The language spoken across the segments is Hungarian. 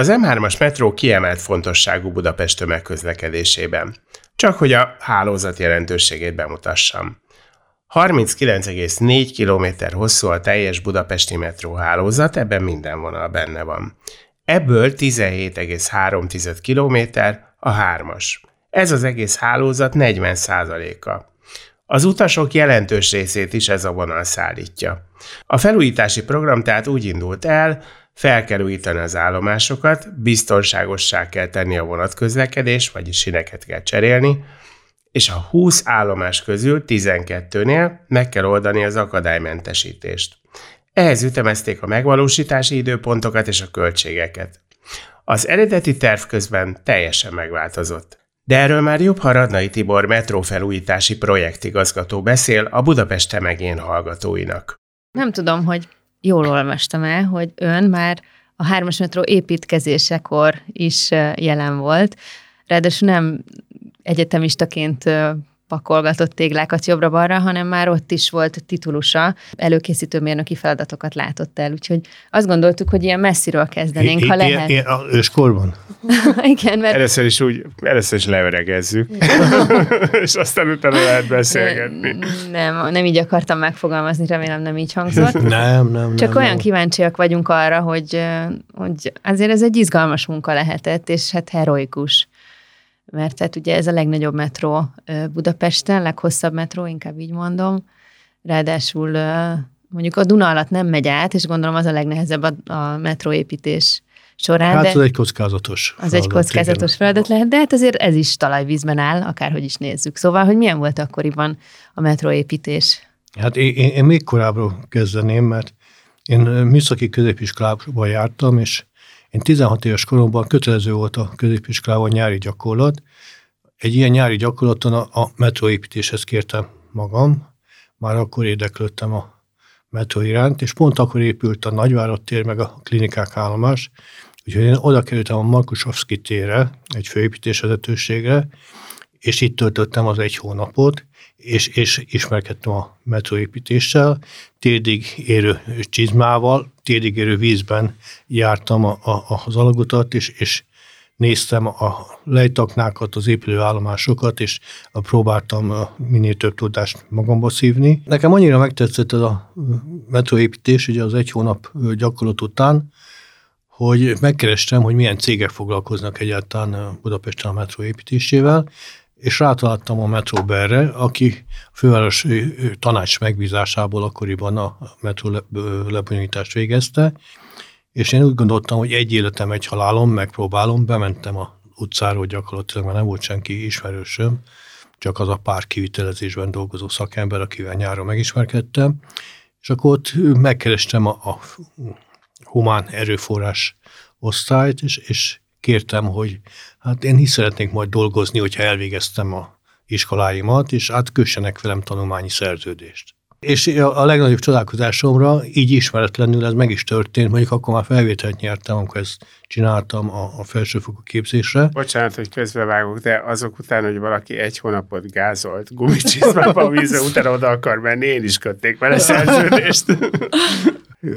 Az M3-as metró kiemelt fontosságú Budapest tömegközlekedésében. Csak hogy a hálózat jelentőségét bemutassam. 39,4 km hosszú a teljes budapesti metróhálózat, ebben minden vonal benne van. Ebből 17,3 km a hármas. Ez az egész hálózat 40 a Az utasok jelentős részét is ez a vonal szállítja. A felújítási program tehát úgy indult el, fel kell újítani az állomásokat, biztonságossá kell tenni a vonatközlekedés, vagyis sineket kell cserélni, és a 20 állomás közül 12-nél meg kell oldani az akadálymentesítést. Ehhez ütemezték a megvalósítási időpontokat és a költségeket. Az eredeti terv közben teljesen megváltozott. De erről már jobb, ha Radnai Tibor metrófelújítási projektigazgató beszél a Budapest temegén hallgatóinak. Nem tudom, hogy jól olvastam el, hogy ön már a hármas metró építkezésekor is jelen volt. Ráadásul nem egyetemistaként pakolgatott téglákat jobbra-balra, hanem már ott is volt titulusa, előkészítő mérnöki feladatokat látott el, úgyhogy azt gondoltuk, hogy ilyen messziről kezdenénk, ha lehet. Ilyen, a őskorban? Igen, mert... Először is úgy, először is leöregezzük, és aztán utána lehet beszélgetni. Nem, nem így akartam megfogalmazni, remélem nem így hangzott. nem, nem, Csak nem, olyan nem. kíváncsiak vagyunk arra, hogy, hogy azért ez egy izgalmas munka lehetett, és hát heroikus mert tehát ugye ez a legnagyobb metró Budapesten, leghosszabb metró, inkább így mondom. Ráadásul mondjuk a Duna alatt nem megy át, és gondolom az a legnehezebb a, a metróépítés során. Hát az egy kockázatos Az egy kockázatos feladat lehet, de hát azért ez is talajvízben áll, akárhogy is nézzük. Szóval, hogy milyen volt akkoriban a metróépítés? Hát én, én, én még korábbról kezdeném, mert én műszaki középiskolában jártam, és én 16 éves koromban kötelező volt a középiskolában nyári gyakorlat. Egy ilyen nyári gyakorlaton a, a metróépítéshez kértem magam, már akkor érdeklődtem a metró iránt, és pont akkor épült a Nagyvárad tér, meg a klinikák állomás, úgyhogy én oda kerültem a Markusovszki térre, egy főépítésvezetőségre, és itt töltöttem az egy hónapot, és, és ismerkedtem a metróépítéssel, térdig érő csizmával, térdig érő vízben jártam a, a, az alagutat, és, és néztem a lejtaknákat, az épülőállomásokat, és próbáltam minél több tudást magamba szívni. Nekem annyira megtetszett ez a metróépítés, ugye az egy hónap gyakorlat után, hogy megkerestem, hogy milyen cégek foglalkoznak egyáltalán Budapesten a metró építésével, és rátaláltam a Metroberre, aki a főváros tanács megbízásából akkoriban a metró lebonyolítást végezte, és én úgy gondoltam, hogy egy életem, egy halálom, megpróbálom, bementem a utcáról gyakorlatilag, mert nem volt senki ismerősöm, csak az a pár kivitelezésben dolgozó szakember, akivel nyáron megismerkedtem, és akkor ott megkerestem a, a humán erőforrás osztályt, és, és kértem, hogy hát én is szeretnék majd dolgozni, hogyha elvégeztem a iskoláimat, és átkössenek velem tanulmányi szerződést. És a legnagyobb csodálkozásomra így ismeretlenül ez meg is történt, mondjuk akkor már felvételt nyertem, amikor ezt csináltam a, a felsőfokú képzésre. Bocsánat, hogy közbevágok, de azok után, hogy valaki egy hónapot gázolt gumicsizmába a vízbe, utána oda akar menni, én is kötték vele szerződést.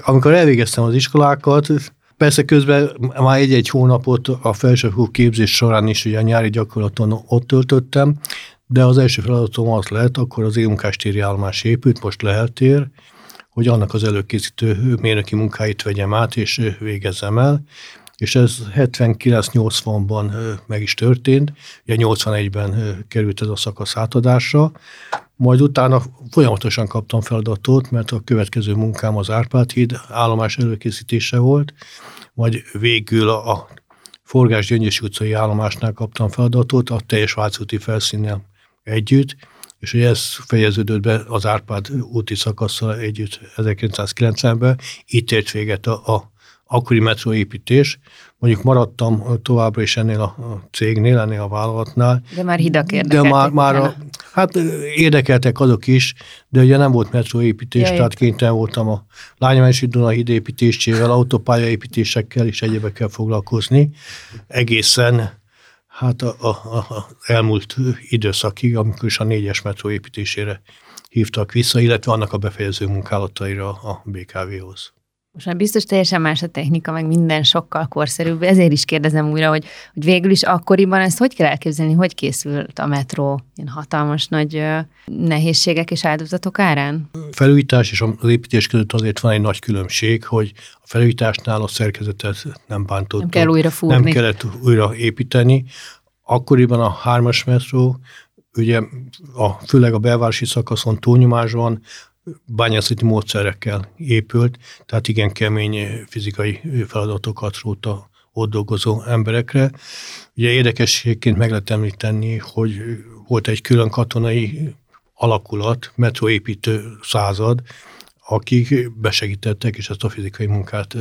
Amikor elvégeztem az iskolákat, Persze közben már egy-egy hónapot a felsőfokú képzés során is ugye a nyári gyakorlaton ott töltöttem, de az első feladatom az lett, akkor az émunkástéri állomás épült, most lehet tér, hogy annak az előkészítő mérnöki munkáit vegyem át, és végezzem el. És ez 79-80-ban meg is történt, ugye 81-ben került ez a szakasz átadásra, majd utána folyamatosan kaptam feladatot, mert a következő munkám az Árpád híd állomás előkészítése volt, majd végül a Forgás Gyöngyösi utcai állomásnál kaptam feladatot a teljes Vácúti felszínnel együtt, és hogy ez fejeződött be az Árpád úti szakaszsal együtt 1990-ben, itt ért véget a, a, akkori metróépítés. Mondjuk maradtam továbbra is ennél a cégnél, ennél a vállalatnál. De már hidak érdekeltek. De már, már a, hát érdekeltek azok is, de ugye nem volt metróépítés, Jaj. tehát kénytelen voltam a Lányványosi Dunahíd építésével, autópályaépítésekkel és egyébekkel foglalkozni. Egészen hát a, a, a elmúlt időszakig, amikor is a négyes metró építésére hívtak vissza, illetve annak a befejező munkálataira a BKV-hoz. Most már biztos teljesen más a technika, meg minden sokkal korszerűbb, ezért is kérdezem újra, hogy, hogy végül is akkoriban ezt hogy kell elképzelni, hogy készült a metró ilyen hatalmas nagy nehézségek és áldozatok árán? Felújítás és az építés között azért van egy nagy különbség, hogy a felújításnál a szerkezetet nem bántottuk. Nem kell újra fúrni. Nem kellett újra építeni. Akkoriban a hármas metró, ugye a, főleg a belvárosi szakaszon túlnyomásban bányászati módszerekkel épült, tehát igen kemény fizikai feladatokat róta ott dolgozó emberekre. Ugye érdekességként meg lehet említeni, hogy volt egy külön katonai alakulat, metroépítő század, akik besegítettek, és ezt a fizikai munkát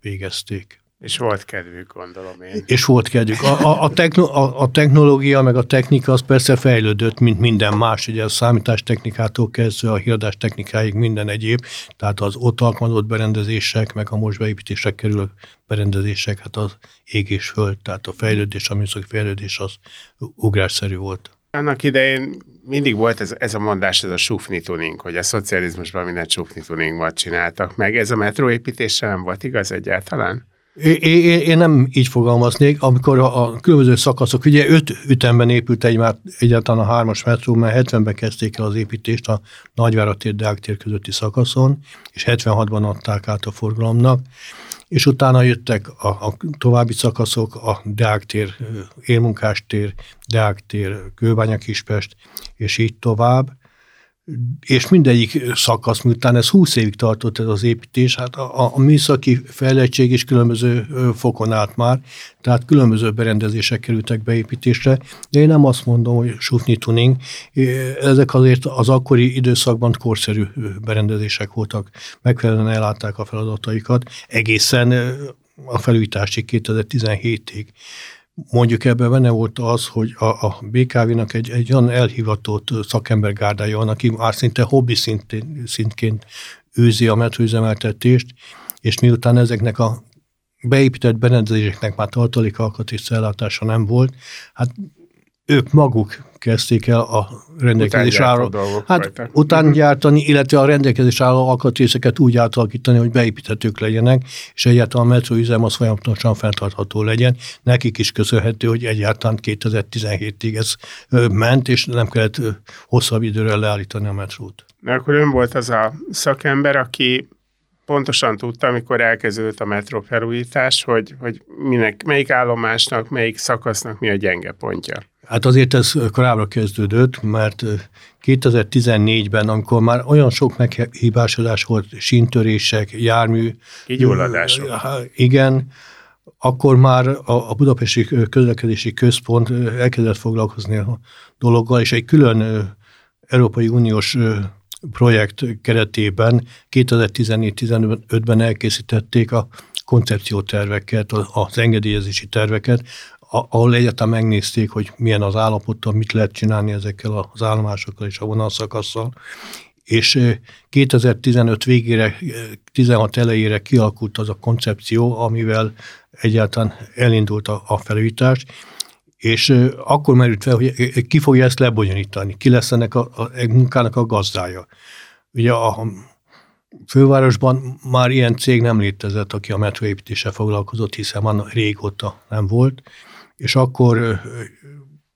végezték. És volt kedvük, gondolom én. És volt kedvük. A, a, a, techno, a, a technológia meg a technika az persze fejlődött, mint minden más, ugye a számítástechnikától kezdve a híradás technikáig minden egyéb, tehát az ott alkalmazott berendezések, meg a most beépítések kerülő berendezések, hát az ég és föld, tehát a fejlődés, a műszaki fejlődés az ugrásszerű volt. Annak idején mindig volt ez, ez a mondás, ez a sufni tuning, hogy a szocializmusban minden sufni tuningban csináltak meg. Ez a metróépítéssel nem volt igaz egyáltalán? Én, én nem így fogalmaznék, amikor a, a különböző szakaszok, ugye öt ütemben épült egy már egyáltalán a hármas metró, mert 70-ben kezdték el az építést a Nagyvárad tér, Deák közötti szakaszon, és 76-ban adták át a forgalomnak, és utána jöttek a, a további szakaszok, a Deák tér, Élmunkás tér, Deák tér, Kőbánya Kispest, és így tovább és mindegyik szakasz, miután ez 20 évig tartott ez az építés, hát a, a műszaki fejlettség is különböző fokon állt már, tehát különböző berendezések kerültek beépítésre, de én nem azt mondom, hogy sufni tuning, ezek azért az akkori időszakban korszerű berendezések voltak, megfelelően ellátták a feladataikat, egészen a felújításig 2017-ig mondjuk ebben benne volt az, hogy a, a BKV-nak egy, egy olyan elhivatott szakembergárdája van, aki már szinte hobbi szintén, szintként őzi a metróüzemeltetést, és miután ezeknek a beépített berendezéseknek már tartalék alkatrészcellátása nem volt, hát ők maguk kezdték el a rendelkezés álló, hát után gyártani, illetve a rendelkezés álló alkatrészeket úgy átalakítani, hogy beépíthetők legyenek, és egyáltalán a metróüzem az folyamatosan fenntartható legyen. Nekik is köszönhető, hogy egyáltalán 2017-ig ez ment, és nem kellett hosszabb időre leállítani a metrót. De akkor ön volt az a szakember, aki pontosan tudta, amikor elkezdődött a metró felújítás, hogy, hogy minek, melyik állomásnak, melyik szakasznak mi a gyenge pontja. Hát azért ez korábban kezdődött, mert 2014-ben, amikor már olyan sok meghibásodás volt, sintörések, jármű. Kigyulladások. Igen, akkor már a, a Budapesti Közlekedési Központ elkezdett foglalkozni a dologgal, és egy külön Európai Uniós projekt keretében 2014-15-ben elkészítették a koncepcióterveket, az engedélyezési terveket, ahol egyáltalán megnézték, hogy milyen az állapota, mit lehet csinálni ezekkel az állomásokkal és a vonalszakasszal. És 2015 végére, 16 elejére kialakult az a koncepció, amivel egyáltalán elindult a, a felújítás, és akkor merült fel, hogy ki fogja ezt lebonyolítani, ki lesz ennek a, a, a munkának a gazdája. Ugye a fővárosban már ilyen cég nem létezett, aki a metróépítéssel foglalkozott, hiszen már régóta nem volt, és akkor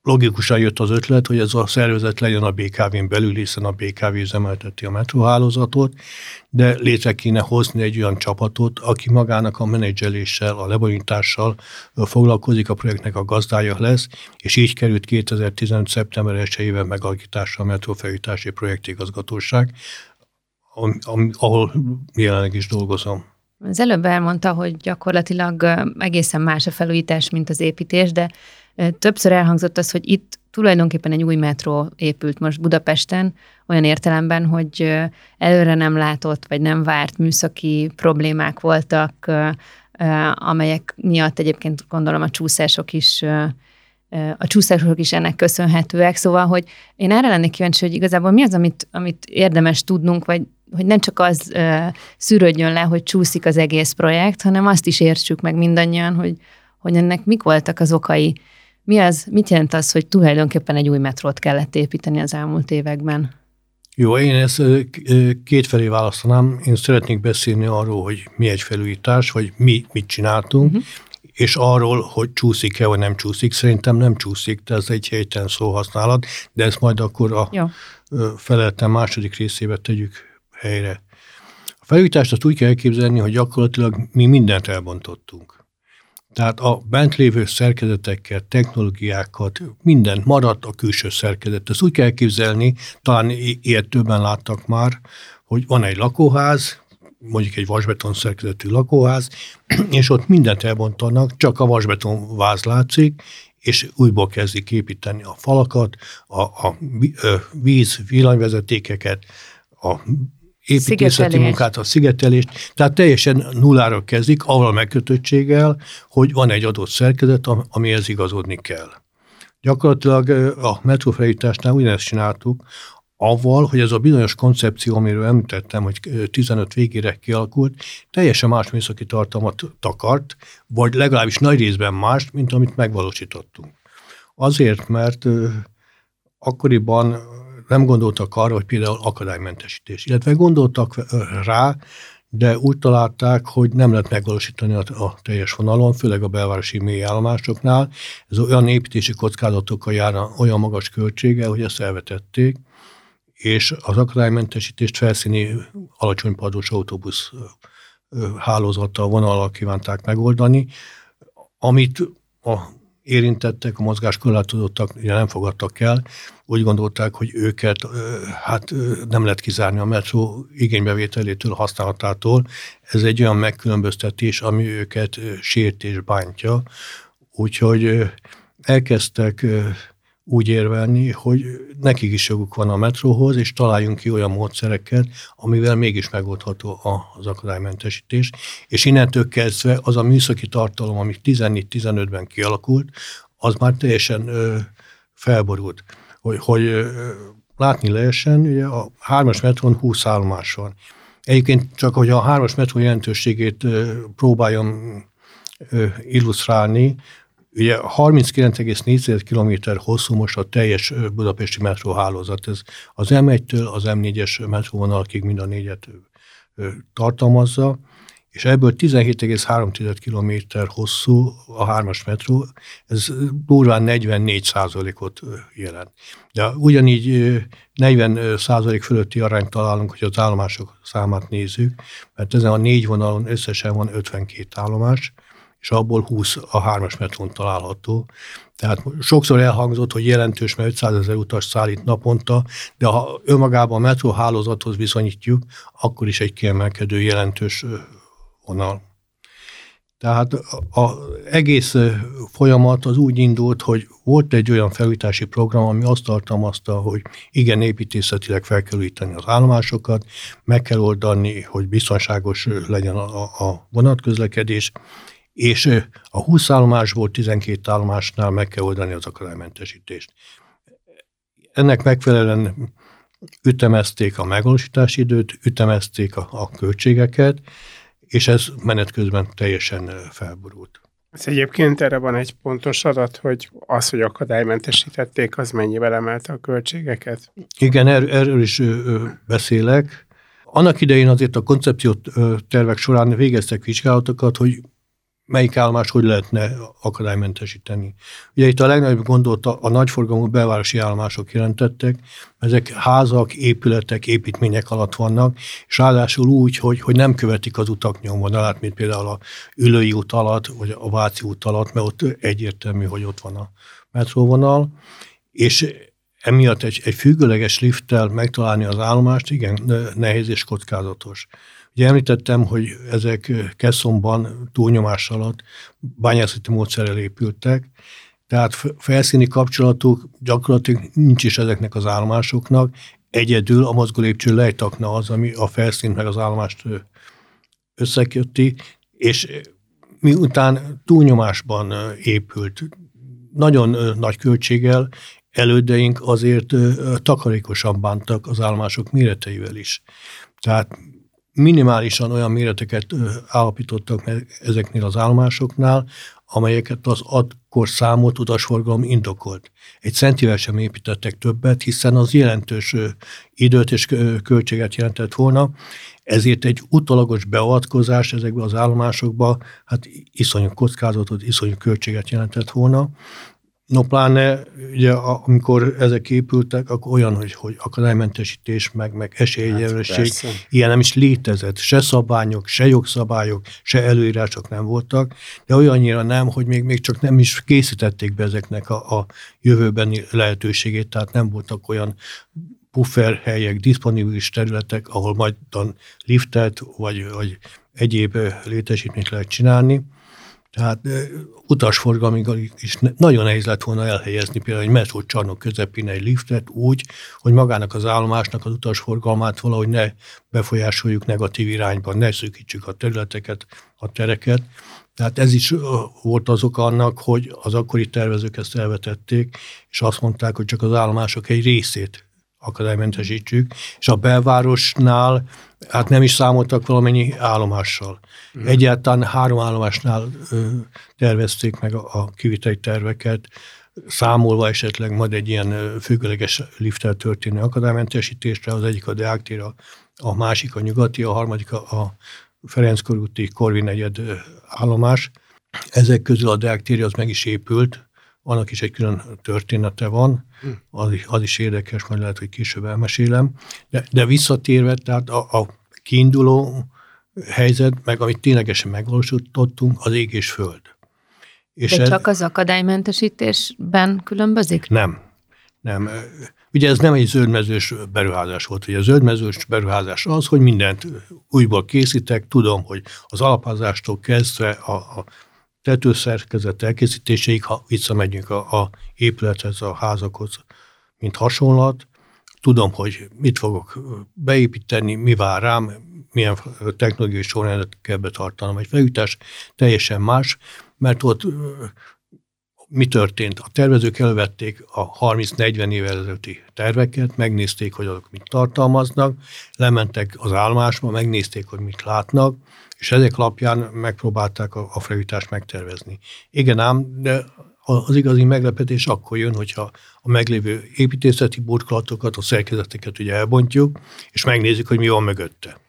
logikusan jött az ötlet, hogy ez a szervezet legyen a BKV-n belül, hiszen a BKV üzemelteti a metróhálózatot, de létre kéne hozni egy olyan csapatot, aki magának a menedzseléssel, a lebonyítással foglalkozik, a projektnek a gazdája lesz, és így került 2015. szeptember 1-ével megalakításra a metrófelújítási projektigazgatóság, ahol jelenleg is dolgozom. Az előbb elmondta, hogy gyakorlatilag egészen más a felújítás, mint az építés, de többször elhangzott az, hogy itt tulajdonképpen egy új metró épült most Budapesten, olyan értelemben, hogy előre nem látott, vagy nem várt műszaki problémák voltak, amelyek miatt egyébként gondolom a csúszások is a csúszások is ennek köszönhetőek, szóval, hogy én erre lennék kíváncsi, hogy igazából mi az, amit, amit érdemes tudnunk, vagy hogy nem csak az uh, szűrődjön le, hogy csúszik az egész projekt, hanem azt is értsük meg mindannyian, hogy, hogy ennek mik voltak az okai. Mi az, mit jelent az, hogy tulajdonképpen egy új metrót kellett építeni az elmúlt években? Jó, én ezt kétfelé választanám. Én szeretnék beszélni arról, hogy mi egy felújítás, vagy mi mit csináltunk, uh-huh. És arról, hogy csúszik-e, vagy nem csúszik. Szerintem nem csúszik, de ez egy helytelen szóhasználat, de ezt majd akkor a Jó. feleltem második részébe tegyük helyre. A felújítást azt úgy kell elképzelni, hogy gyakorlatilag mi mindent elbontottunk. Tehát a bent lévő szerkezetekkel, technológiákat, mindent maradt a külső szerkezet. Ezt úgy kell képzelni, talán ilyet többen láttak már, hogy van egy lakóház, mondjuk egy vasbeton szerkezetű lakóház, és ott mindent elbontanak, csak a vasbeton váz látszik, és újból kezdik építeni a falakat, a, a víz, villanyvezetékeket, a építészeti Szigetelés. munkát, a szigetelést, tehát teljesen nullára kezdik, avval megkötöttséggel, hogy van egy adott szerkezet, amihez igazodni kell. Gyakorlatilag a metrófelújításnál ugyanezt csináltuk, avval, hogy ez a bizonyos koncepció, amiről említettem, hogy 15 végére kialakult, teljesen más műszaki tartalmat takart, vagy legalábbis nagy részben más, mint amit megvalósítottunk. Azért, mert akkoriban nem gondoltak arra, hogy például akadálymentesítés, illetve gondoltak rá, de úgy találták, hogy nem lehet megvalósítani a, a teljes vonalon, főleg a belvárosi mélyállomásoknál. Ez olyan építési kockázatokkal jár olyan magas költsége, hogy ezt elvetették, és az akadálymentesítést felszíni alacsony padós autóbusz hálózattal, vonallal kívánták megoldani, amit a érintettek, a mozgáskorlátozottak nem fogadtak el, úgy gondolták, hogy őket hát nem lehet kizárni a metró igénybevételétől, használatától. Ez egy olyan megkülönböztetés, ami őket sért és bántja. Úgyhogy elkezdtek úgy érvelni, hogy nekik is joguk van a metróhoz, és találjunk ki olyan módszereket, amivel mégis megoldható az akadálymentesítés. És innentől kezdve az a műszaki tartalom, ami 14-15-ben kialakult, az már teljesen ö, felborult. Hogy, hogy ö, látni lehessen, ugye a hármas metron 20 állomás van. Egyébként csak, hogy a hármas metró jelentőségét ö, próbáljam illusztrálni, Ugye 39,4 km hosszú most a teljes budapesti metróhálózat. Ez az M1-től az M4-es metróvonalakig mind a négyet tartalmazza, és ebből 17,3 km hosszú a hármas metró, ez durván 44 százalékot jelent. De ugyanígy 40 százalék fölötti arányt találunk, hogy az állomások számát nézzük, mert ezen a négy vonalon összesen van 52 állomás, és abból 20 a hármas metrón található. Tehát sokszor elhangzott, hogy jelentős, mert 500 ezer utas szállít naponta, de ha önmagában a metró hálózathoz viszonyítjuk, akkor is egy kiemelkedő jelentős vonal. Tehát az egész folyamat az úgy indult, hogy volt egy olyan felújítási program, ami azt tartalmazta, hogy igen, építészetileg fel kell újítani az állomásokat, meg kell oldani, hogy biztonságos legyen a, a vonatközlekedés, és a 20 állomásból 12 állomásnál meg kell oldani az akadálymentesítést. Ennek megfelelően ütemezték a megvalósítási időt, ütemezték a, a költségeket, és ez menet közben teljesen felborult. Ez egyébként erre van egy pontos adat, hogy az, hogy akadálymentesítették, az mennyivel emelte a költségeket? Igen, er, erről is beszélek. Annak idején azért a koncepciót tervek során végeztek vizsgálatokat, hogy melyik állomás hogy lehetne akadálymentesíteni. Ugye itt a legnagyobb gondot a, a nagyforgalmú belvárosi állomások jelentettek, ezek házak, épületek, építmények alatt vannak, és ráadásul úgy, hogy, hogy nem követik az utak nyomvonalát, mint például a Ülői út alatt, vagy a Váci út alatt, mert ott egyértelmű, hogy ott van a metróvonal, és emiatt egy, egy függőleges lifttel megtalálni az állomást, igen, nehéz és kockázatos. Ugye említettem, hogy ezek Kesszonban túlnyomás alatt bányászati módszerrel épültek, Tehát felszíni kapcsolatuk gyakorlatilag nincs is ezeknek az állomásoknak, egyedül a mozgólépcső lejtakna az, ami a felszín meg az állomást összekötti, és miután túlnyomásban épült, nagyon nagy költséggel, elődeink azért takarékosan bántak az állomások méreteivel is. Tehát minimálisan olyan méreteket állapítottak meg ezeknél az állomásoknál, amelyeket az akkor számolt utasforgalom indokolt. Egy centivel sem építettek többet, hiszen az jelentős időt és költséget jelentett volna, ezért egy utalagos beavatkozás ezekbe az állomásokba, hát iszonyú kockázatot, iszonyú költséget jelentett volna, No pláne, ugye, amikor ezek épültek, akkor olyan, hogy, hogy akadálymentesítés, meg, meg esélyegyenlőség, hát ilyen nem is létezett. Se szabályok, se jogszabályok, se előírások nem voltak, de olyannyira nem, hogy még, még csak nem is készítették be ezeknek a, a jövőbeni lehetőségét, tehát nem voltak olyan pufferhelyek, diszponibilis területek, ahol majd liftet vagy, vagy egyéb létesítményt lehet csinálni. Tehát utasforgalmig is nagyon nehéz lett volna elhelyezni például egy metró csarnok közepén egy liftet úgy, hogy magának az állomásnak az utasforgalmát valahogy ne befolyásoljuk negatív irányban, ne szűkítsük a területeket, a tereket. Tehát ez is volt az oka annak, hogy az akkori tervezők ezt elvetették, és azt mondták, hogy csak az állomások egy részét akadálymentesítsük, és a belvárosnál hát nem is számoltak valamennyi állomással. Mm. Egyáltalán három állomásnál ö, tervezték meg a, a kiviteli terveket, számolva esetleg majd egy ilyen függőleges lifttel történő akadálymentesítésre, az egyik a Deák tér, a, a másik a nyugati, a harmadik a, a Ferenc körúti Korvin negyed állomás. Ezek közül a Deák tér az meg is épült, annak is egy külön története van, hm. az is, az is érdekes, majd lehet, hogy később elmesélem. De, de visszatérve, tehát a, a kiinduló helyzet, meg amit ténylegesen megvalósítottunk, az ég és föld. És De ez, csak az akadálymentesítésben különbözik? Nem. Nem. Ugye ez nem egy zöldmezős beruházás volt. Ugye a zöldmezős beruházás az, hogy mindent újból készítek, tudom, hogy az alapázástól kezdve a, a tetőszerkezet elkészítéséig, ha visszamegyünk a, a épülethez, a házakhoz, mint hasonlat, tudom, hogy mit fogok beépíteni, mi vár rám, milyen technológiai sorrendet kell betartanom. Egy felütás teljesen más, mert ott mi történt? A tervezők elvették a 30-40 évvel ezelőtti terveket, megnézték, hogy azok mit tartalmaznak, lementek az állomásba, megnézték, hogy mit látnak, és ezek alapján megpróbálták a, a felújítást megtervezni. Igen ám, de az igazi meglepetés akkor jön, hogyha a meglévő építészeti burkolatokat, a szerkezeteket ugye elbontjuk, és megnézzük, hogy mi van mögötte.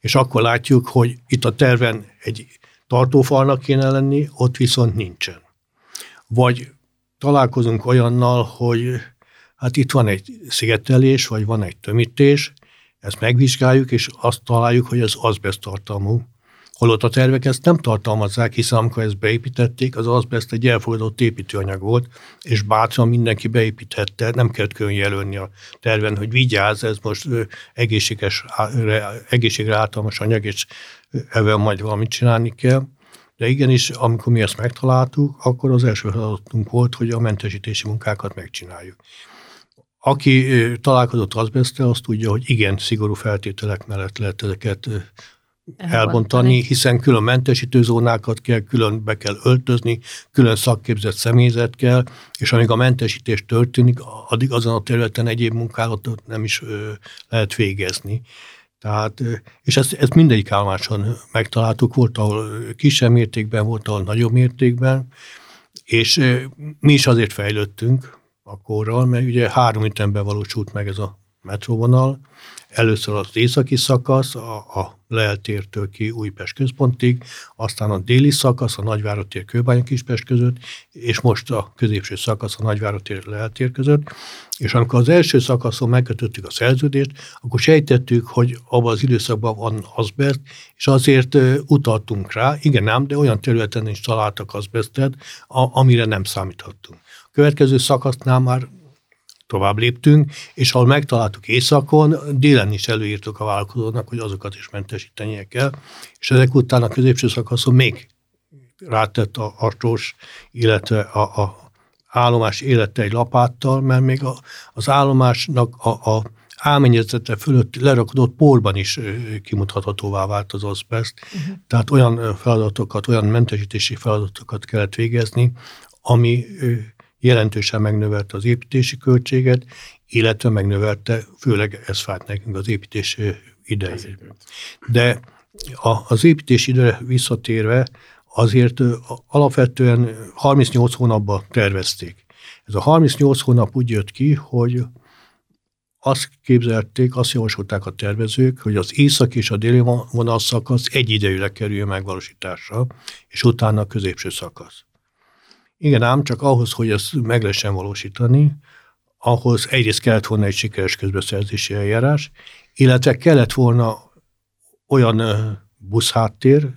És akkor látjuk, hogy itt a terven egy tartófalnak kéne lenni, ott viszont nincsen. Vagy találkozunk olyannal, hogy hát itt van egy szigetelés, vagy van egy tömítés, ezt megvizsgáljuk, és azt találjuk, hogy ez azbest tartalmú. Holott a tervek ezt nem tartalmazzák, hiszen amikor ezt beépítették, az azbest egy elfogadott építőanyag volt, és bátran mindenki beépíthette, nem kellett külön jelölni a terven, hogy vigyázz, ez most egészséges, egészségre általmas anyag, és ebben majd valamit csinálni kell. De igenis, amikor mi ezt megtaláltuk, akkor az első feladatunk volt, hogy a mentesítési munkákat megcsináljuk. Aki találkozott azbesztel, azt tudja, hogy igen, szigorú feltételek mellett lehet ezeket elbontani, hiszen külön mentesítő zónákat kell, külön be kell öltözni, külön szakképzett személyzet kell, és amíg a mentesítés történik, addig azon a területen egyéb munkálatot nem is ö, lehet végezni. Tehát, és ezt, ezt mindegyik állomáson megtaláltuk, volt, ahol kisebb mértékben, volt, ahol nagyobb mértékben, és mi is azért fejlődtünk akkorral, mert ugye három ütemben valósult meg ez a metróvonal. Először az északi szakasz, a, a Leltértől ki Újpest központig, aztán a déli szakasz, a Nagyvárotér Kőbánya Kispest között, és most a középső szakasz a Nagyvárotér Leltér között. És amikor az első szakaszon megkötöttük a szerződést, akkor sejtettük, hogy abban az időszakban van azbest, és azért utaltunk rá, igen ám, de olyan területen is találtak azbestet, amire nem számíthattunk. Következő szakasznál már tovább léptünk, és ahol megtaláltuk északon, délen is előírtuk a vállalkozónak, hogy azokat is mentesítenie kell, és ezek után a középső szakaszon még rátett a artós, illetve a, a állomás élete egy lapáttal, mert még a, az állomásnak a, a álményezete fölött lerakodott porban is kimutathatóvá vált az azbest. Uh-huh. Tehát olyan feladatokat, olyan mentesítési feladatokat kellett végezni, ami jelentősen megnövelte az építési költséget, illetve megnövelte, főleg ez fájt nekünk az építés idejét. De a, az építés időre visszatérve azért alapvetően 38 hónapban tervezték. Ez a 38 hónap úgy jött ki, hogy azt képzelték, azt javasolták a tervezők, hogy az észak és a déli vonal szakasz egyidejűleg kerüljön megvalósításra, és utána a középső szakasz. Igen ám, csak ahhoz, hogy ezt meg lehessen valósítani, ahhoz egyrészt kellett volna egy sikeres közbeszerzési eljárás, illetve kellett volna olyan buszháttér,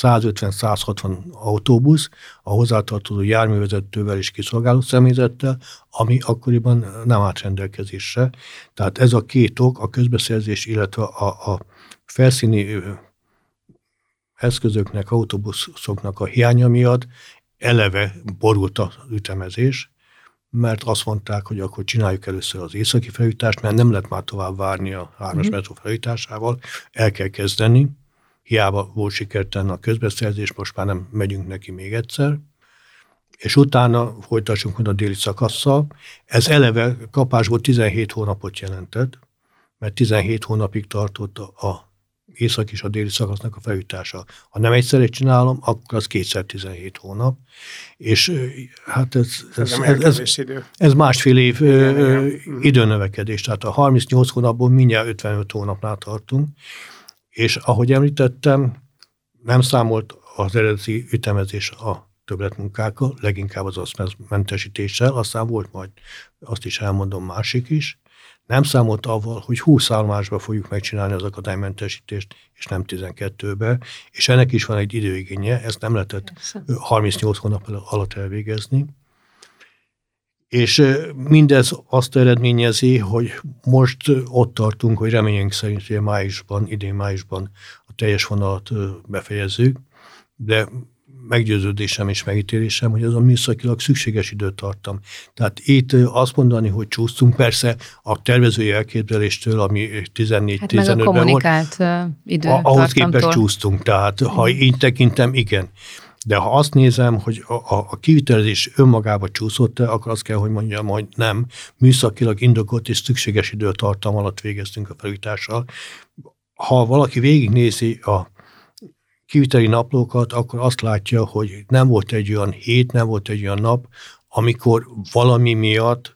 150-160 autóbusz, a hozzátartozó járművezetővel és kiszolgáló személyzettel, ami akkoriban nem állt rendelkezésre. Tehát ez a két ok, a közbeszerzés, illetve a, a felszíni eszközöknek, autóbuszoknak a hiánya miatt eleve borult az ütemezés, mert azt mondták, hogy akkor csináljuk először az északi felújítást, mert nem lehet már tovább várni a hármas mm. metró felújításával, el kell kezdeni. Hiába volt sikertelen a közbeszerzés, most már nem megyünk neki még egyszer. És utána folytassunk a déli szakasszal. Ez eleve kapásból 17 hónapot jelentett, mert 17 hónapig tartott a észak és a déli szakasznak a felütása. Ha nem egyszerre csinálom, akkor az kétszer 17 hónap, és hát ez, ez, ez, ez, ez másfél év igen, igen. időnövekedés, tehát a 38 hónapból mindjárt 55 hónapnál tartunk, és ahogy említettem, nem számolt az eredeti ütemezés a többletmunkákkal, leginkább az mentesítéssel, aztán volt majd, azt is elmondom, másik is, nem számolt avval, hogy 20 állomásba fogjuk megcsinálni az akadálymentesítést, és nem 12-be, és ennek is van egy időigénye, ezt nem lehetett 38 hónap alatt elvégezni. És mindez azt eredményezi, hogy most ott tartunk, hogy reményünk szerint hogy májusban, idén májusban a teljes vonalat befejezzük, de meggyőződésem és megítélésem, hogy az a műszakilag szükséges időt tartam. Tehát itt azt mondani, hogy csúsztunk, persze a tervezői elképzeléstől, ami 14-15-ben hát volt, kommunikált ahhoz képest csúsztunk. Tehát ha mhm. így tekintem, igen. De ha azt nézem, hogy a, a, a kivitelezés önmagába csúszott akkor azt kell, hogy mondjam, hogy nem. Műszakilag indokolt és szükséges időtartam alatt végeztünk a felújítással. Ha valaki végignézi a kiviteli naplókat, akkor azt látja, hogy nem volt egy olyan hét, nem volt egy olyan nap, amikor valami miatt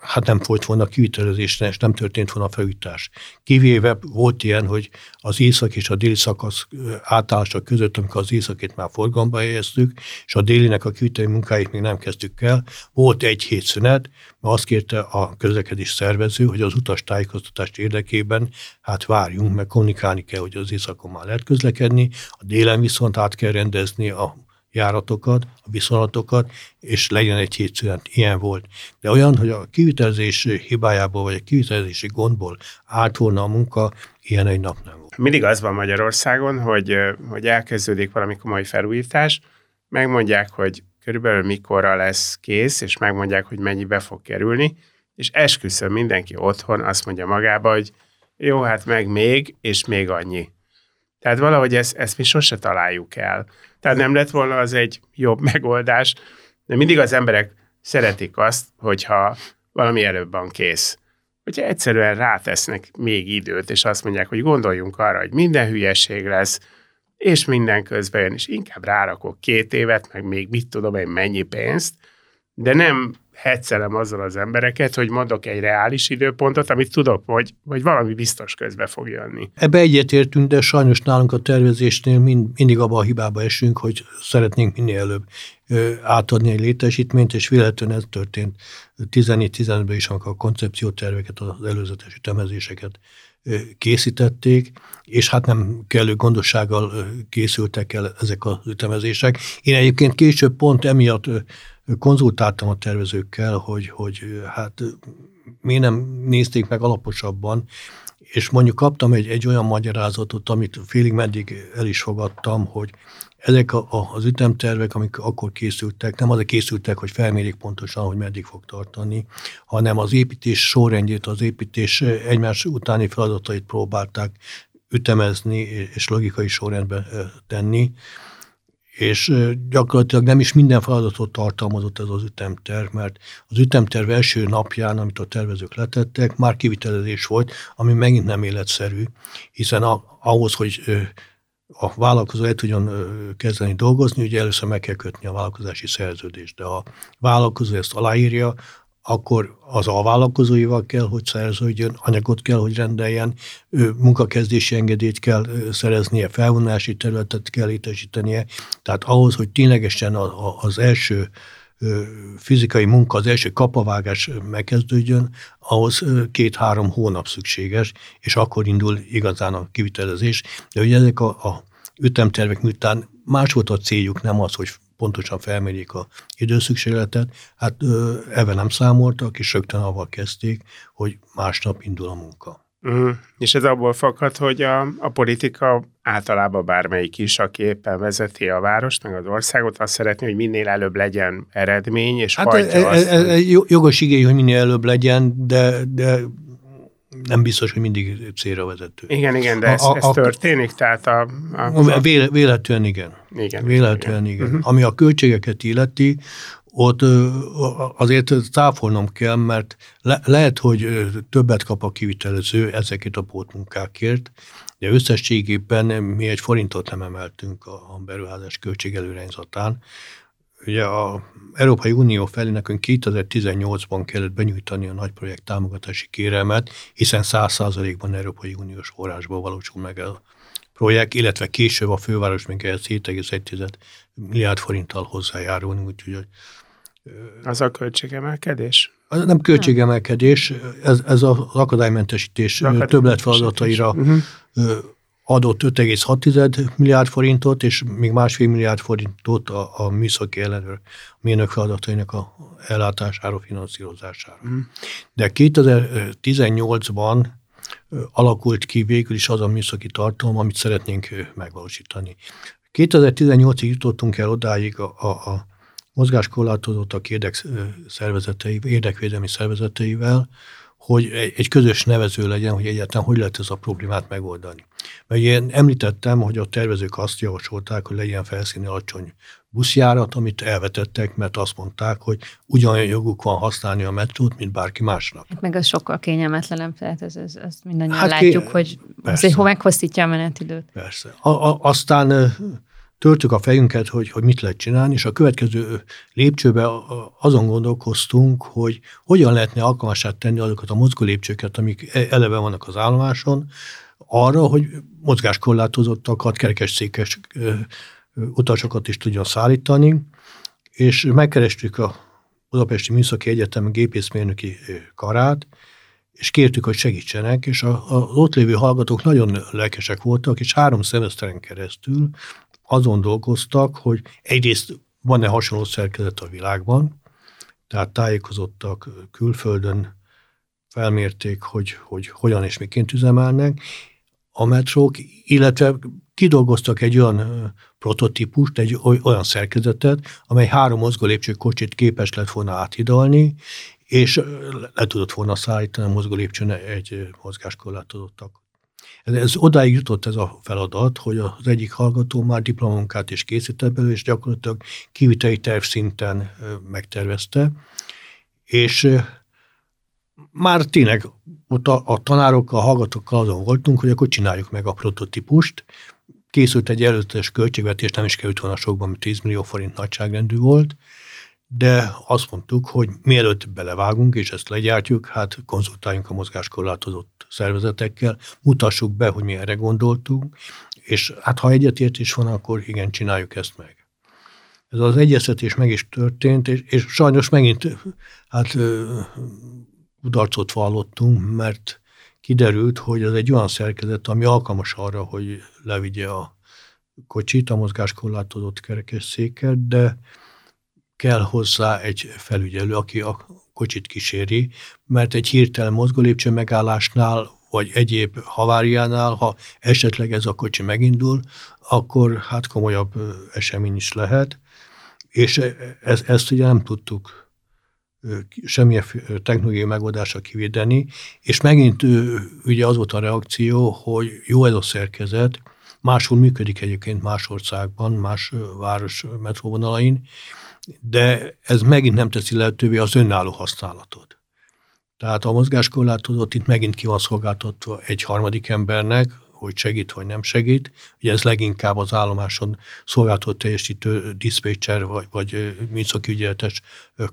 hát nem folyt volna kivitelezésre, és nem történt volna felújítás. Kivéve volt ilyen, hogy az észak és a déli szakasz átállása között, amikor az északét már forgalomba helyeztük, és a délinek a kiviteli munkáit még nem kezdtük el, volt egy hét szünet, mert azt kérte a közlekedés szervező, hogy az utas tájékoztatást érdekében hát várjunk, meg kommunikálni kell, hogy az északon már lehet közlekedni, a délen viszont át kell rendezni a járatokat, a viszonatokat, és legyen egy hétszünet. Ilyen volt. De olyan, hogy a kivitelezés hibájából, vagy a kivitelezési gondból állt volna a munka, ilyen egy nap nem volt. Mindig az van Magyarországon, hogy, hogy elkezdődik valami komoly felújítás, megmondják, hogy körülbelül mikorra lesz kész, és megmondják, hogy mennyibe fog kerülni, és esküszöm mindenki otthon azt mondja magába, hogy jó, hát meg még, és még annyi. Tehát valahogy ezt, ezt mi sose találjuk el. Tehát nem lett volna az egy jobb megoldás, de mindig az emberek szeretik azt, hogyha valami előbb van kész. Hogyha egyszerűen rátesznek még időt, és azt mondják, hogy gondoljunk arra, hogy minden hülyeség lesz, és minden közben jön, és inkább rárakok két évet, meg még mit tudom én mennyi pénzt, de nem hetszelem azzal az embereket, hogy mondok egy reális időpontot, amit tudok, hogy, hogy valami biztos közbe fog jönni. Ebbe egyetértünk, de sajnos nálunk a tervezésnél mind, mindig abba a hibába esünk, hogy szeretnénk minél előbb átadni egy létesítményt, és véletlenül ez történt 14-15-ben is, amikor a koncepcióterveket, az előzetes ütemezéseket készítették, és hát nem kellő gondossággal készültek el ezek az ütemezések. Én egyébként később pont emiatt konzultáltam a tervezőkkel, hogy, hogy hát mi nem nézték meg alaposabban, és mondjuk kaptam egy, egy olyan magyarázatot, amit félig meddig el is fogadtam, hogy ezek a, a, az ütemtervek, amik akkor készültek, nem azért készültek, hogy felmérjék pontosan, hogy meddig fog tartani, hanem az építés sorrendjét, az építés egymás utáni feladatait próbálták ütemezni és logikai sorrendbe tenni és gyakorlatilag nem is minden feladatot tartalmazott ez az ütemterv, mert az ütemterv első napján, amit a tervezők letettek, már kivitelezés volt, ami megint nem életszerű, hiszen ahhoz, hogy a vállalkozó el tudjon kezdeni dolgozni, ugye először meg kell kötni a vállalkozási szerződést, de a vállalkozó ezt aláírja, akkor az alvállalkozóival kell, hogy szerződjön, anyagot kell, hogy rendeljen, munkakezdési engedélyt kell szereznie, felvonási területet kell létesítenie. Tehát ahhoz, hogy ténylegesen az első fizikai munka, az első kapavágás megkezdődjön, ahhoz két-három hónap szükséges, és akkor indul igazán a kivitelezés. De ugye ezek a, a ütemtervek miután más volt a céljuk, nem az, hogy pontosan felmérjék a időszükségletet. Hát ebben nem számoltak, és rögtön avval kezdték, hogy másnap indul a munka. Uh-huh. És ez abból fakad, hogy a, a politika általában bármelyik is, aki éppen vezeti a várost, meg az országot, azt szeretné, hogy minél előbb legyen eredmény, és hát e, e, azt, e, e, jogos igény, hogy minél előbb legyen, de, de nem biztos, hogy mindig célra vezető. Igen, igen, de ez, a, a, ez történik? Tehát a, a, a... Véletlenül igen. Igen. Véletlenül igen. igen. Uh-huh. Ami a költségeket illeti, ott azért cáfolnom kell, mert le, lehet, hogy többet kap a kivitelező ezeket a pótmunkákért, de összességében mi egy forintot nem emeltünk a beruházás költségelőrányzatán, Ugye a Európai Unió felé nekünk 2018-ban kellett benyújtani a nagy projekt támogatási kérelmet, hiszen 100%-ban Európai Uniós forrásból valósul meg a projekt, illetve később a főváros még ehhez 7,1 milliárd forinttal hozzájárulni, úgyhogy az a költségemelkedés? Az nem költségemelkedés, ez, ez az akadálymentesítés többletfeladataira uh-huh adott 5,6 milliárd forintot, és még másfél milliárd forintot a, a műszaki ellenőr mérnök feladatainak a ellátására, finanszírozására. Mm. De 2018-ban alakult ki végül is az a műszaki tartalom, amit szeretnénk megvalósítani. 2018-ig jutottunk el odáig a, a, a mozgáskorlátozottak érdek szervezeteivel, érdekvédelmi szervezeteivel, hogy egy közös nevező legyen, hogy egyáltalán hogy lehet ez a problémát megoldani. Mert én említettem, hogy a tervezők azt javasolták, hogy legyen felszíni alacsony buszjárat, amit elvetettek, mert azt mondták, hogy ugyanolyan joguk van használni a metrót, mint bárki másnak. Hát meg az sokkal kényelmetlenebb, tehát ez, ez, ez mindannyian hát látjuk, ké... hogy persze. azért meghosszítja a menetidőt. Persze. A, a, aztán törtük a fejünket, hogy, hogy mit lehet csinálni, és a következő lépcsőbe azon gondolkoztunk, hogy hogyan lehetne alkalmasát tenni azokat a mozgó lépcsőket, amik e, eleve vannak az állomáson, arra, hogy mozgáskorlátozottakat, kerekesszékes utasokat is tudjon szállítani, és megkerestük a Budapesti Műszaki Egyetem gépészmérnöki karát, és kértük, hogy segítsenek, és a, a ott lévő hallgatók nagyon lelkesek voltak, és három szemeszteren keresztül azon dolgoztak, hogy egyrészt van-e hasonló szerkezet a világban, tehát tájékozottak külföldön, felmérték, hogy, hogy hogyan és miként üzemelnek, a metrók, illetve kidolgoztak egy olyan prototípust, egy olyan szerkezetet, amely három mozgó kocsit képes lett volna áthidalni, és le tudott volna szállítani a mozgó lépcsőn egy mozgáskorlátozottak. Ez, odáig jutott ez a feladat, hogy az egyik hallgató már diplomunkát is készített belőle, és gyakorlatilag kiviteli terv szinten megtervezte, és már tényleg ott a, a tanárokkal, a hallgatókkal azon voltunk, hogy akkor csináljuk meg a prototípust. Készült egy előzetes költségvetés, nem is került volna sokban, mert 10 millió forint nagyságrendű volt, de azt mondtuk, hogy mielőtt belevágunk, és ezt legyártjuk, hát konzultáljunk a mozgáskorlátozott szervezetekkel, mutassuk be, hogy mi erre gondoltunk, és hát ha egyetértés van, akkor igen, csináljuk ezt meg. Ez az egyeztetés meg is történt, és, és sajnos megint hát kudarcot vallottunk, mert kiderült, hogy ez egy olyan szerkezet, ami alkalmas arra, hogy levigye a kocsit, a mozgáskorlátozott kerekesszéket, de kell hozzá egy felügyelő, aki a kocsit kíséri, mert egy hirtelen mozgólépcső megállásnál vagy egyéb haváriánál, ha esetleg ez a kocsi megindul, akkor hát komolyabb esemény is lehet, és ezt, ezt ugye nem tudtuk semmilyen technológiai megoldásra kivédeni, és megint ugye az volt a reakció, hogy jó ez a szerkezet, máshol működik egyébként más országban, más város metróvonalain, de ez megint nem teszi lehetővé az önálló használatot. Tehát a mozgáskorlátozott itt megint ki van szolgáltatva egy harmadik embernek, hogy segít vagy nem segít. Ugye ez leginkább az állomáson szolgáltató teljesítő diszpécser vagy, vagy műszaki ügyeletes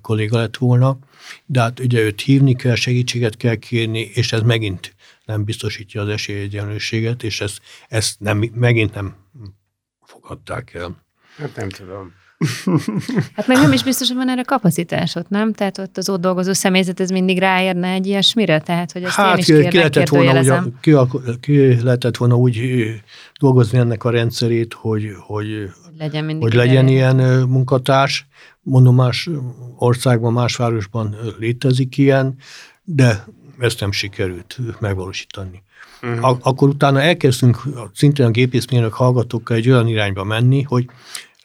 kolléga lett volna, de hát ugye őt hívni kell, segítséget kell kérni, és ez megint nem biztosítja az esélyegyenlőséget, és ezt, ezt nem, megint nem fogadták el. Hát nem tudom. Hát meg nem is biztos, hogy van erre kapacitásod, nem? Tehát ott az ott dolgozó személyzet ez mindig ráérne egy ilyesmire? Tehát, hogy ezt hát, én is ki, ki, lehetett volna, ugye, ki, ki, lehetett volna úgy dolgozni ennek a rendszerét, hogy, hogy, legyen, mindig hogy legyen ilyen munkatárs. Mondom, más országban, más városban létezik ilyen, de ezt nem sikerült megvalósítani. Uh-huh. Akkor utána elkezdtünk szintén a gépészmérnök hallgatókkal egy olyan irányba menni, hogy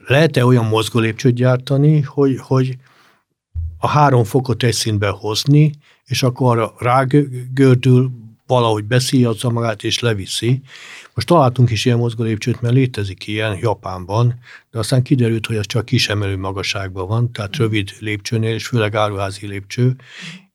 lehet-e olyan mozgólépcsőt gyártani, hogy, hogy a három fokot egy színbe hozni, és akkor rágördül, valahogy beszíjazza magát és leviszi. Most találtunk is ilyen mozgólépcsőt, mert létezik ilyen Japánban, de aztán kiderült, hogy ez csak kisemelő magasságban van, tehát rövid lépcsőnél, és főleg áruházi lépcső,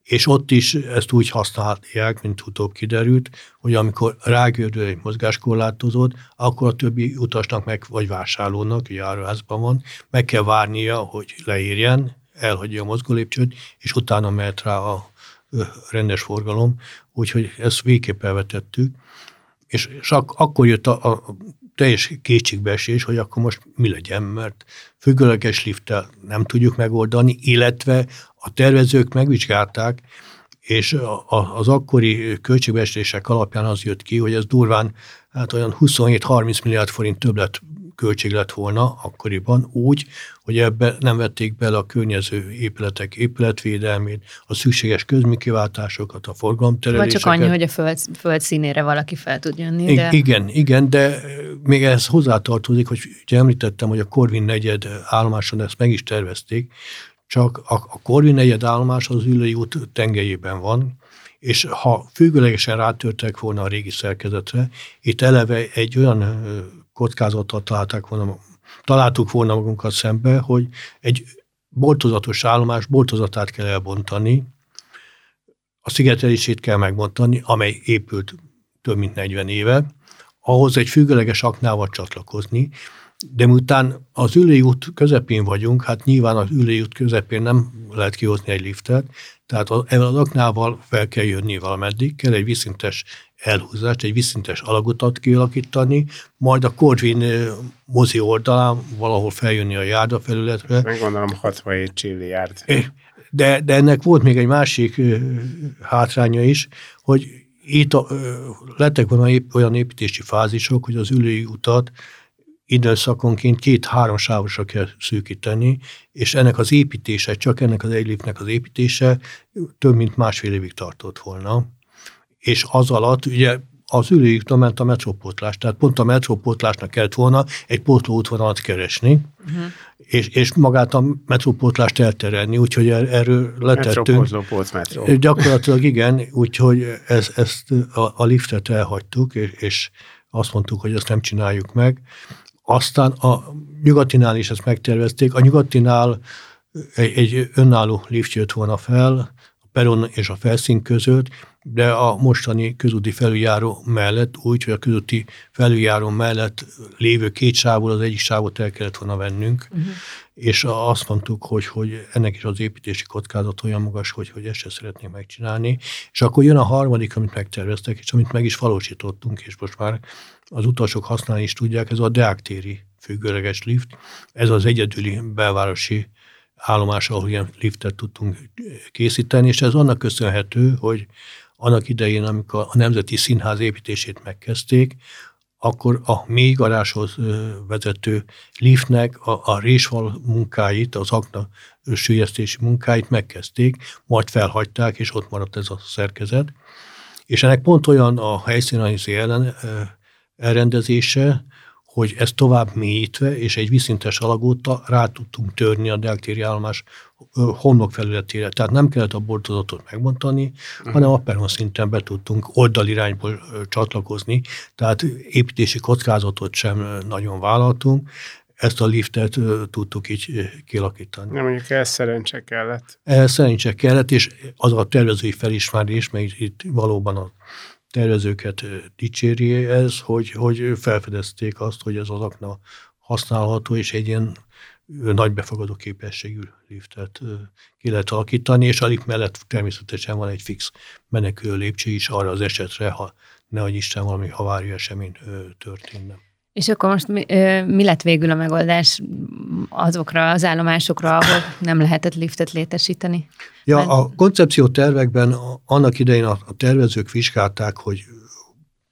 és ott is ezt úgy használják, mint utóbb kiderült, hogy amikor rágördül egy mozgáskorlátozót, akkor a többi utasnak meg, vagy vásárlónak, járóházban van, meg kell várnia, hogy leérjen, elhagyja a mozgólépcsőt, és utána mehet rá a rendes forgalom, úgyhogy ezt végképp elvetettük. És, és ak- akkor jött a, a teljes kétségbeesés, hogy akkor most mi legyen, mert függőleges lifttel nem tudjuk megoldani, illetve a tervezők megvizsgálták, és az akkori költségbeesések alapján az jött ki, hogy ez durván hát olyan 27-30 milliárd forint többlet költség lett volna akkoriban úgy, hogy ebbe nem vették bele a környező épületek épületvédelmét, a szükséges közműkiváltásokat, a forgalomtereléseket. Vagy csak annyi, hogy a föld, föld színére valaki fel tud jönni. De... Igen, igen, de még ehhez hozzátartozik, hogy ugye említettem, hogy a Korvin negyed állomáson ezt meg is tervezték, csak a, a Korvin negyed állomás az ülői út tengelyében van, és ha függőlegesen rátörtek volna a régi szerkezetre, itt eleve egy olyan kockázattal találták volna, találtuk volna magunkat szembe, hogy egy boltozatos állomás boltozatát kell elbontani, a szigetelését kell megbontani, amely épült több mint 40 éve, ahhoz egy függőleges aknával csatlakozni, de miután az ülői út közepén vagyunk, hát nyilván az ülői út közepén nem lehet kihozni egy liftet, tehát ezzel az aknával fel kell jönni valameddig, kell egy viszintes elhúzást, egy viszintes alagutat kialakítani, majd a Corvin mozi oldalán valahol feljönni a járda felületre. Meg gondolom 67 csilli járt. De, de ennek volt még egy másik hátránya is, hogy itt a, lettek volna olyan építési fázisok, hogy az ülői utat időszakonként két-három sávosra kell szűkíteni, és ennek az építése, csak ennek az egy az építése több mint másfél évig tartott volna. És az alatt ugye az ülőjükre ment a metrópótlás, tehát pont a metrópótlásnak kellett volna egy pótlóútvonalat keresni, uh-huh. és, és magát a metrópótlást elterelni, úgyhogy er, erről letettünk. Metró, Gyakorlatilag igen, úgyhogy ez, ezt a, a liftet elhagytuk, és, és azt mondtuk, hogy ezt nem csináljuk meg. Aztán a nyugatinál is ezt megtervezték. A nyugatinál egy, egy önálló lift jött volna fel, a peron és a felszín között, de a mostani közúti felüljáró mellett, úgy, hogy a közúti felüljáró mellett lévő két sávból az egyik sávot el kellett volna vennünk, uh-huh. és azt mondtuk, hogy, hogy ennek is az építési kockázat olyan magas, hogy, hogy ezt se szeretnénk megcsinálni. És akkor jön a harmadik, amit megterveztek, és amit meg is valósítottunk, és most már az utasok használni is tudják, ez a deaktéri függőleges lift. Ez az egyedüli belvárosi állomás, ahol ilyen liftet tudtunk készíteni, és ez annak köszönhető, hogy annak idején, amikor a Nemzeti Színház építését megkezdték, akkor a mély garázshoz vezető liftnek a, a résval munkáit, az akna sülyeztési munkáit megkezdték, majd felhagyták, és ott maradt ez a szerkezet. És ennek pont olyan a helyszínanizi ellen, elrendezése, hogy ezt tovább mélyítve és egy viszintes alagúttal rá tudtunk törni a deltéri állomás homlok felületére. Tehát nem kellett a bordozatot megbontani, uh-huh. hanem a peron szinten be tudtunk oldalirányból csatlakozni, tehát építési kockázatot sem nagyon vállaltunk, ezt a liftet tudtuk így kilakítani. Nem mondjuk ez szerencse kellett. Ez szerencse kellett, és az a tervezői felismerés, mert itt valóban a tervezőket dicséri ez, hogy, hogy felfedezték azt, hogy ez az akna használható, és egy ilyen nagy befogadó képességű liftet ki lehet alakítani, és a lift mellett természetesen van egy fix menekülő lépcső is arra az esetre, ha nehogy Isten valami havári esemény történne. És akkor most mi, mi lett végül a megoldás azokra az állomásokra, ahol nem lehetett liftet létesíteni? Ja, Mert... a koncepció tervekben annak idején a, a tervezők vizsgálták, hogy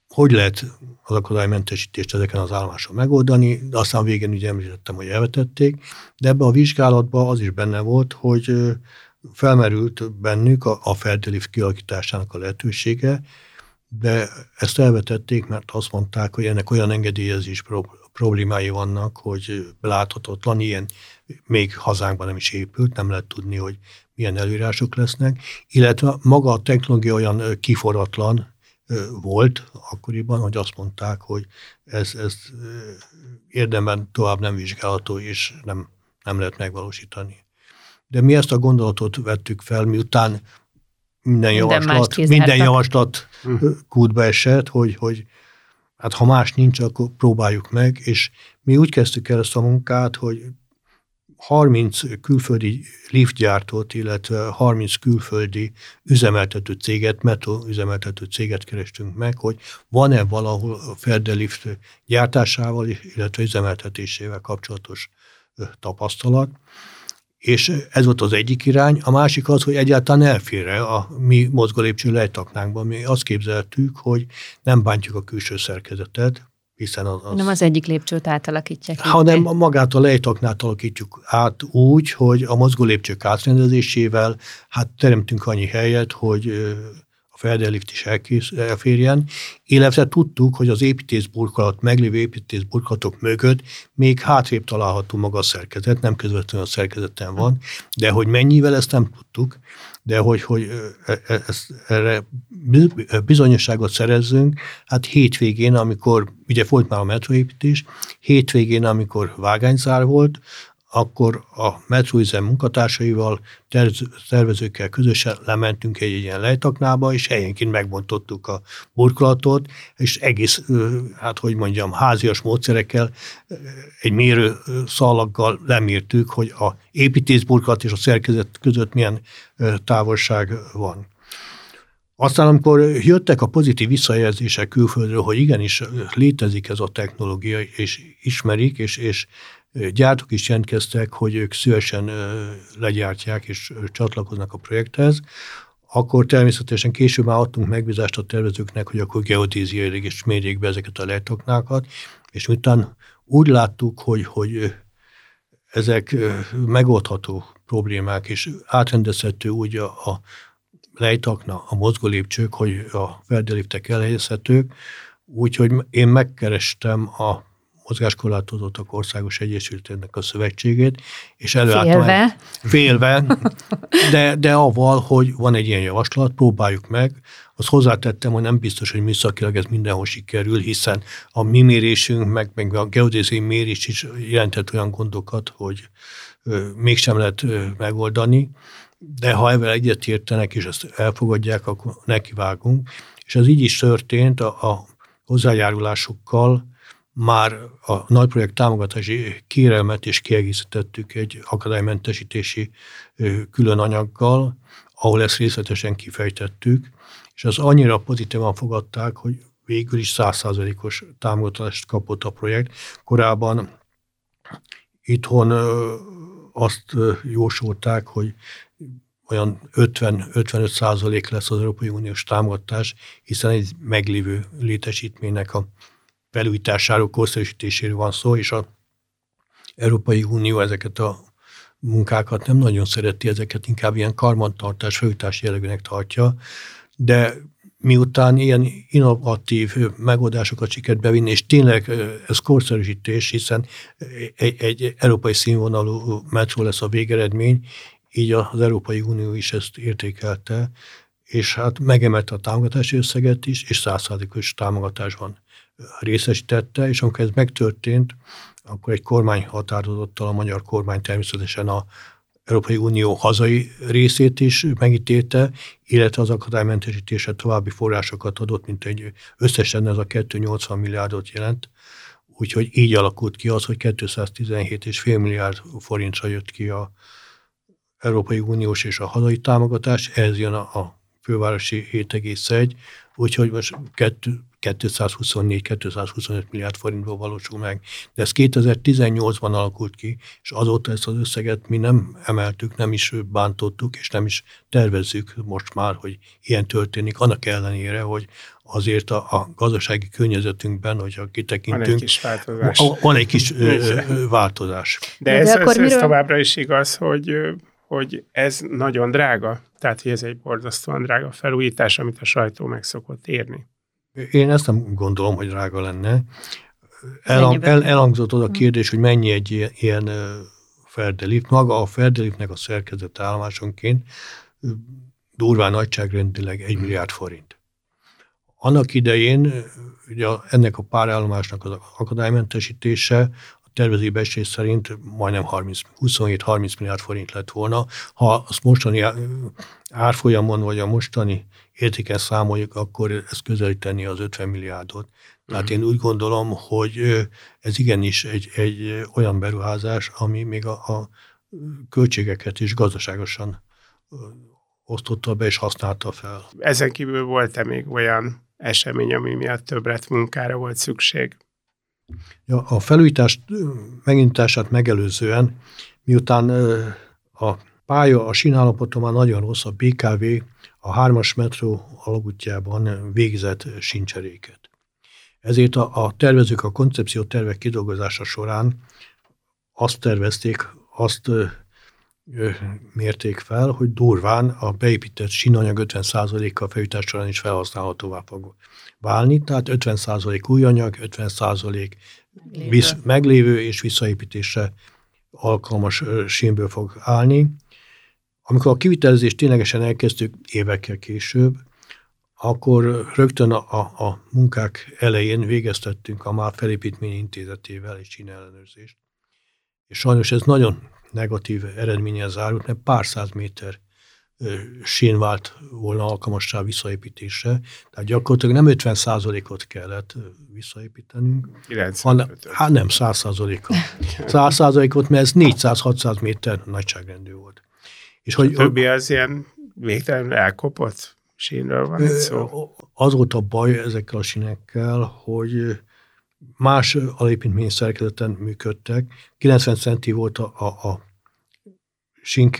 hogy lehet az akadálymentesítést ezeken az állomáson megoldani, de aztán végén ugye említettem, hogy elvetették, de ebbe a vizsgálatban az is benne volt, hogy felmerült bennük a, a feltelift kialakításának a lehetősége, de ezt elvetették, mert azt mondták, hogy ennek olyan engedélyezés problémái vannak, hogy beláthatatlan, ilyen még hazánkban nem is épült, nem lehet tudni, hogy milyen előírások lesznek, illetve maga a technológia olyan kiforratlan volt akkoriban, hogy azt mondták, hogy ez, ez érdemben tovább nem vizsgálható, és nem, nem lehet megvalósítani. De mi ezt a gondolatot vettük fel, miután minden, minden javaslat, minden javaslat hm. kútba esett, hogy, hogy hát ha más nincs, akkor próbáljuk meg, és mi úgy kezdtük el ezt a munkát, hogy 30 külföldi liftgyártót, illetve 30 külföldi üzemeltető céget, metro üzemeltető céget kerestünk meg, hogy van-e valahol a Ferde lift gyártásával, illetve üzemeltetésével kapcsolatos tapasztalat. És ez volt az egyik irány. A másik az, hogy egyáltalán elfér a mi mozgólépcső lejtaknánkban. Mi azt képzeltük, hogy nem bántjuk a külső szerkezetet, hiszen az, az... Nem az egyik lépcsőt átalakítják. Hanem magát a lejtaknát alakítjuk át úgy, hogy a mozgó lépcsők átrendezésével hát teremtünk annyi helyet, hogy a feldelift is elférjen, illetve tudtuk, hogy az építészburkolat, meglévő építészburkolatok mögött még hátrébb található maga a szerkezet, nem közvetlenül a szerkezeten van, de hogy mennyivel ezt nem tudtuk, de hogy, hogy e, e, ezt, erre bizonyosságot szerezzünk, hát hétvégén, amikor, ugye volt már a metroépítés, hétvégén, amikor vágányzár volt, akkor a metróüzem munkatársaival, tervezőkkel közösen lementünk egy ilyen lejtaknába, és helyenként megbontottuk a burkolatot, és egész, hát hogy mondjam, házias módszerekkel, egy mérő szalaggal lemértük, hogy a építészburkolat és a szerkezet között milyen távolság van. Aztán, amikor jöttek a pozitív visszajelzések külföldről, hogy igenis létezik ez a technológia, és ismerik, és, és gyártók is jelentkeztek, hogy ők szívesen legyártják és csatlakoznak a projekthez, akkor természetesen később már adtunk megbízást a tervezőknek, hogy akkor geodéziailag is mérjék be ezeket a lejtoknákat, és utána úgy láttuk, hogy, hogy ezek megoldható problémák, és átrendezhető úgy a, a lejtakna, a mozgó lépcsők, hogy a feldeliftek elhelyezhetők, úgyhogy én megkerestem a mozgáskorlátozottak országos egyesültének a szövetségét, és előálltam félve. félve, de, de avval, hogy van egy ilyen javaslat, próbáljuk meg. Azt hozzátettem, hogy nem biztos, hogy műszakilag ez mindenhol sikerül, hiszen a mi mérésünk, meg, meg a geodéziai mérés is jelentett olyan gondokat, hogy ö, mégsem lehet ö, megoldani, de ha ezzel egyetértenek és ezt elfogadják, akkor nekivágunk. És ez így is történt a, a hozzájárulásokkal, már a nagy projekt támogatási kérelmet is kiegészítettük egy akadálymentesítési külön anyaggal, ahol ezt részletesen kifejtettük, és az annyira pozitívan fogadták, hogy végül is százszázalékos támogatást kapott a projekt. Korábban itthon azt jósolták, hogy olyan 50-55 százalék lesz az Európai Uniós támogatás, hiszen egy meglévő létesítménynek a felújításáról, korszerűsítéséről van szó, és a Európai Unió ezeket a munkákat nem nagyon szereti, ezeket inkább ilyen karmantartás, felújítás jellegűnek tartja, de miután ilyen innovatív megoldásokat sikert bevinni, és tényleg ez korszerűsítés, hiszen egy, egy európai színvonalú metró lesz a végeredmény, így az Európai Unió is ezt értékelte, és hát megemelte a támogatási összeget is, és százszázalékos támogatásban részesítette, és amikor ez megtörtént, akkor egy kormány határozottal a magyar kormány természetesen a Európai Unió hazai részét is megítélte, illetve az akadálymentesítése további forrásokat adott, mint egy összesen ez a 280 milliárdot jelent. Úgyhogy így alakult ki az, hogy 217,5 milliárd forintra jött ki a Európai Uniós és a hazai támogatás, ez jön a, a fővárosi 7,1, úgyhogy most 224-225 milliárd forintból valósul meg. De ez 2018-ban alakult ki, és azóta ezt az összeget mi nem emeltük, nem is bántottuk, és nem is tervezzük most már, hogy ilyen történik, annak ellenére, hogy azért a, a gazdasági környezetünkben, hogyha kitekintünk, van egy kis változás. Van egy kis ö, változás. De, De ez, ez, ez miről... továbbra is igaz, hogy hogy ez nagyon drága, tehát hogy ez egy borzasztóan drága felújítás, amit a sajtó meg szokott érni. Én ezt nem gondolom, hogy drága lenne. El, el, elhangzott az a hm. kérdés, hogy mennyi egy ilyen, ilyen ferdelift. Maga a ferdeliftnek a szerkezet állomásonként durván nagyságrendileg egy milliárd forint. Annak idején ugye ennek a párállomásnak az akadálymentesítése tervező becslés szerint majdnem 27-30 milliárd forint lett volna. Ha azt mostani árfolyamon, vagy a mostani értéken számoljuk, akkor ez közelíteni az 50 milliárdot. Tehát uh-huh. én úgy gondolom, hogy ez igenis egy, egy olyan beruházás, ami még a, a költségeket is gazdaságosan osztotta be és használta fel. Ezen kívül volt-e még olyan esemény, ami miatt többlet munkára volt szükség? Ja, a felújítás megindítását megelőzően, miután a pálya, a sínállapota már nagyon rossz, a BKV a hármas metró alagútjában végzett sincseréket. Ezért a, a tervezők a koncepció tervek kidolgozása során azt tervezték, azt mérték fel, hogy durván a beépített sínanyag 50%-a felújítás során is felhasználhatóvá fog válni, tehát 50% új anyag, 50% visz, meglévő és visszaépítésre alkalmas sínből fog állni. Amikor a kivitelezést ténylegesen elkezdtük évekkel később, akkor rögtön a, a, a munkák elején végeztettünk a már felépítmény intézetével egy ellenőrzést. És sajnos ez nagyon negatív eredménye zárult, mert pár száz méter sín vált volna alkalmassá visszaépítésre. Tehát gyakorlatilag nem 50% ot kellett visszaépítenünk, 95 hanem, hát nem 100 ot 100 ot mert ez 400-600 méter nagyságrendű volt. És, és hogy, a többi az ilyen végtelen elkopott sínről van szó? Az volt a baj ezekkel a sínekkel, hogy más alépítmény szerkezeten működtek. 90 centi volt a, a, a sink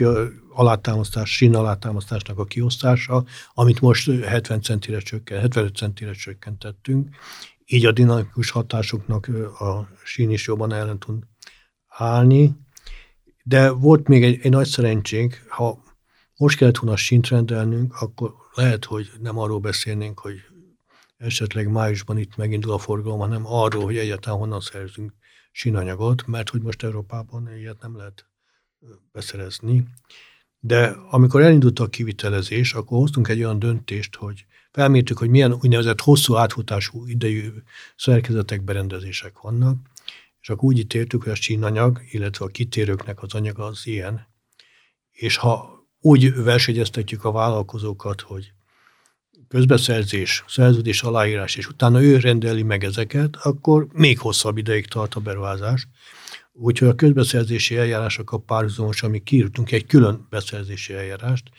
alátámasztás, sín alátámasztásnak a kiosztása, amit most 70 centire csökkent, 75 centire csökkentettünk. Így a dinamikus hatásoknak a sín is jobban ellen tud állni. De volt még egy, egy nagy szerencsénk, ha most kellett volna sínt rendelnünk, akkor lehet, hogy nem arról beszélnénk, hogy esetleg májusban itt megindul a forgalom, hanem arról, hogy egyáltalán honnan szerzünk sínanyagot, mert hogy most Európában ilyet nem lehet beszerezni. De amikor elindult a kivitelezés, akkor hoztunk egy olyan döntést, hogy felmértük, hogy milyen úgynevezett hosszú átfutású idejű szerkezetek, berendezések vannak, és akkor úgy ítéltük, hogy a sínanyag, illetve a kitérőknek az anyaga az ilyen, és ha úgy versenyeztetjük a vállalkozókat, hogy közbeszerzés, szerződés aláírás, és utána ő rendeli meg ezeket, akkor még hosszabb ideig tart a beruházás. Úgyhogy a közbeszerzési eljárásokkal párhuzamosan mi kiírtunk egy külön beszerzési eljárást,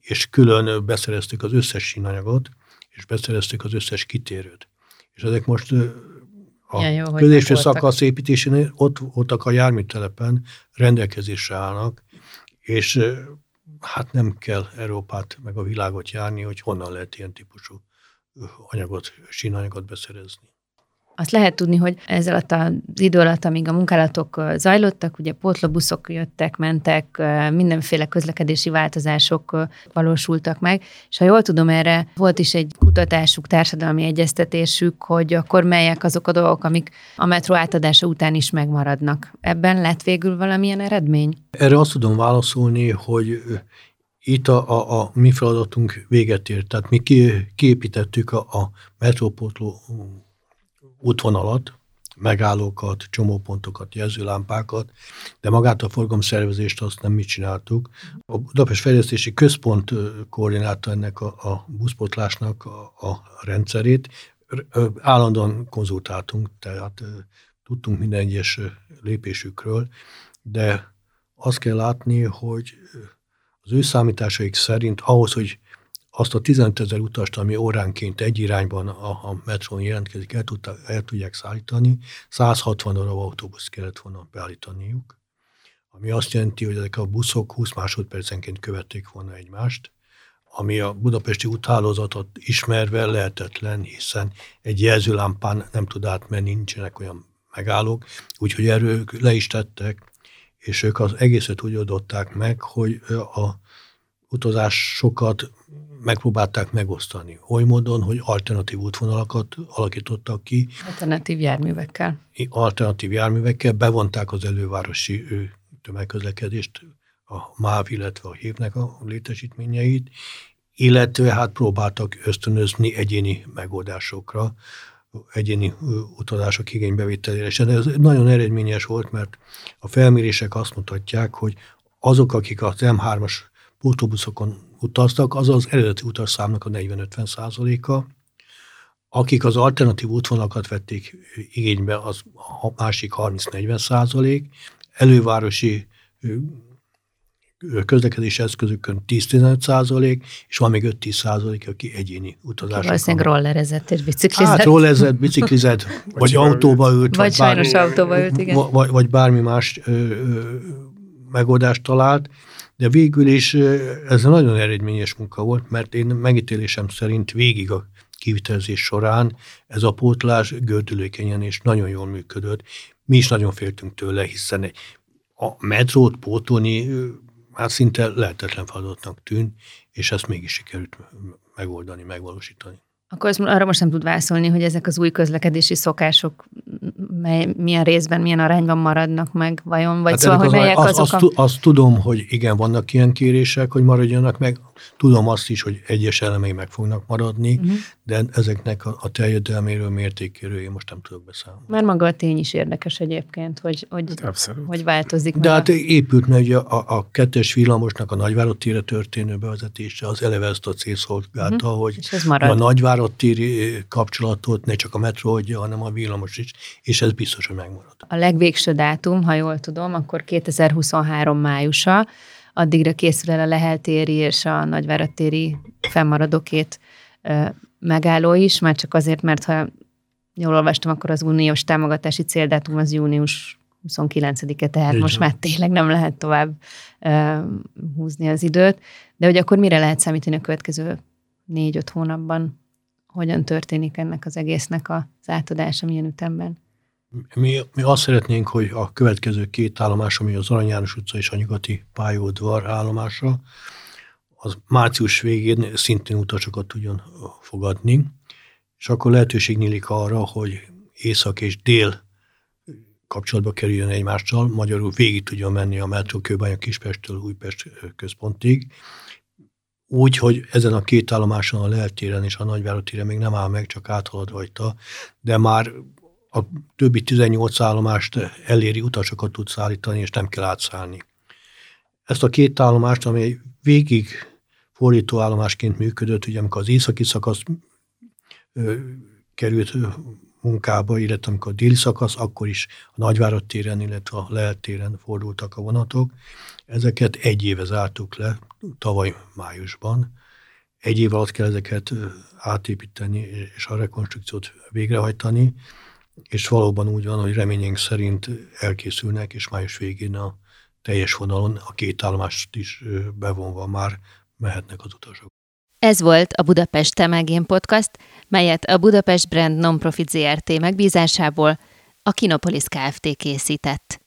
és külön beszereztük az összes sínanyagot, és beszereztük az összes kitérőt. És ezek most a ja, jó, középső szakasz építésén ott voltak a járműtelepen, rendelkezésre állnak, és hát nem kell Európát meg a világot járni, hogy honnan lehet ilyen típusú anyagot, sínanyagot beszerezni. Azt lehet tudni, hogy ez alatt az idő alatt, amíg a munkálatok zajlottak, ugye pótlóbuszok jöttek, mentek, mindenféle közlekedési változások valósultak meg, és ha jól tudom, erre volt is egy kutatásuk, társadalmi egyeztetésük, hogy akkor melyek azok a dolgok, amik a metró átadása után is megmaradnak. Ebben lett végül valamilyen eredmény? Erre azt tudom válaszolni, hogy itt a, a, a mi feladatunk véget ért. Tehát mi ki, kiépítettük a, a metrópótló útvonalat, megállókat, csomópontokat, jelzőlámpákat, de magát a forgalomszervezést azt nem mi csináltuk. A Budapest Fejlesztési Központ koordinálta ennek a, a buszpotlásnak a, a rendszerét. Állandóan konzultáltunk, tehát tudtunk minden egyes lépésükről, de azt kell látni, hogy az ő számításaik szerint ahhoz, hogy azt a 15 ezer utast, ami óránként egy irányban a, a metrón jelentkezik, el, tudta, el tudják szállítani, 160 darab autóbusz kellett volna beállítaniuk, ami azt jelenti, hogy ezek a buszok 20 másodpercenként követték volna egymást, ami a budapesti úthálózatot ismerve lehetetlen, hiszen egy jelzőlámpán nem tud átmenni, nincsenek olyan megállók, úgyhogy erről le is tettek, és ők az egészet úgy adották meg, hogy a utazásokat megpróbálták megosztani. Oly módon, hogy alternatív útvonalakat alakítottak ki. Alternatív járművekkel. Alternatív járművekkel bevonták az elővárosi tömegközlekedést, a MÁV, illetve a hívnek a létesítményeit, illetve hát próbáltak ösztönözni egyéni megoldásokra, egyéni utazások igénybevételére. És ez nagyon eredményes volt, mert a felmérések azt mutatják, hogy azok, akik az M3-as autóbuszokon utaztak, az az eredeti utasszámnak a 40-50 százaléka. Akik az alternatív útvonalakat vették igénybe, az a másik 30-40 százalék. Elővárosi közlekedési eszközökön 10-15 százalék, és van még 5-10 százalék, aki egyéni utazásokon. Valószínűleg rollerezett és biciklizett. Hát rollerezett, biciklizett, vagy, autóba ült. Vagy, vagy sajnos bármi, autóba ült, igen. Vagy, vagy bármi más ö, ö, megoldást talált, de végül is ez nagyon eredményes munka volt, mert én megítélésem szerint végig a kivitelezés során ez a pótlás gördülékenyen és nagyon jól működött. Mi is nagyon féltünk tőle, hiszen a metrót pótolni hát szinte lehetetlen feladatnak tűnt, és ezt mégis sikerült megoldani, megvalósítani. Akkor ezt arra most nem tud válaszolni, hogy ezek az új közlekedési szokások mely, milyen részben, milyen arányban maradnak meg, vajon? Vagy hát szóval, hogy melyek az, azok azt, a... azt tudom, hogy igen, vannak ilyen kérések, hogy maradjanak meg. Tudom azt is, hogy egyes elemei meg fognak maradni, uh-huh. de ezeknek a, a teljedelméről, mértékéről én most nem tudok beszámolni. Már maga a tény is érdekes egyébként, hogy, hogy, Abszolút. hogy változik. De hát a... épült meg a, a, a kettes villamosnak a nagyvárotére történő bevezetése, az eleve ezt a célszolgálta, uh-huh. hogy a nagyvárottéri kapcsolatot ne csak a metró adja, hanem a villamos is, és ez biztos, hogy megmarad. A legvégső dátum, ha jól tudom, akkor 2023 májusa, addigra készül el a Leheltéri és a Nagyváradtéri fennmaradó két megálló is, már csak azért, mert ha jól olvastam, akkor az uniós támogatási céldátum az június 29-e, tehát Így most már tényleg nem lehet tovább uh, húzni az időt. De hogy akkor mire lehet számítani a következő négy-öt hónapban? Hogyan történik ennek az egésznek az átadása, milyen ütemben? Mi, mi azt szeretnénk, hogy a következő két állomás, ami az Arany János utca és a nyugati pályaudvar állomása, az március végén szintén utasokat tudjon fogadni, és akkor lehetőség nyílik arra, hogy észak és dél kapcsolatba kerüljön egymással, magyarul végig tudjon menni a metró Kőbánya Kispestől Újpest központig, úgy, hogy ezen a két állomáson a leltéren és a nagyvárotére még nem áll meg, csak áthalad rajta, de már a többi 18 állomást eléri utasokat tud szállítani, és nem kell átszállni. Ezt a két állomást, ami végig fordító állomásként működött, ugye amikor az északi szakasz ö, került munkába, illetve amikor a déli szakasz, akkor is a Nagyvárad téren, illetve a Lehet téren fordultak a vonatok. Ezeket egy éve zártuk le, tavaly májusban. Egy év alatt kell ezeket átépíteni és a rekonstrukciót végrehajtani és valóban úgy van, hogy reményénk szerint elkészülnek, és május végén a teljes vonalon a két állomást is bevonva már mehetnek az utasok. Ez volt a Budapest Temegén Podcast, melyet a Budapest Brand Nonprofit ZRT megbízásából a Kinopolis Kft. készített.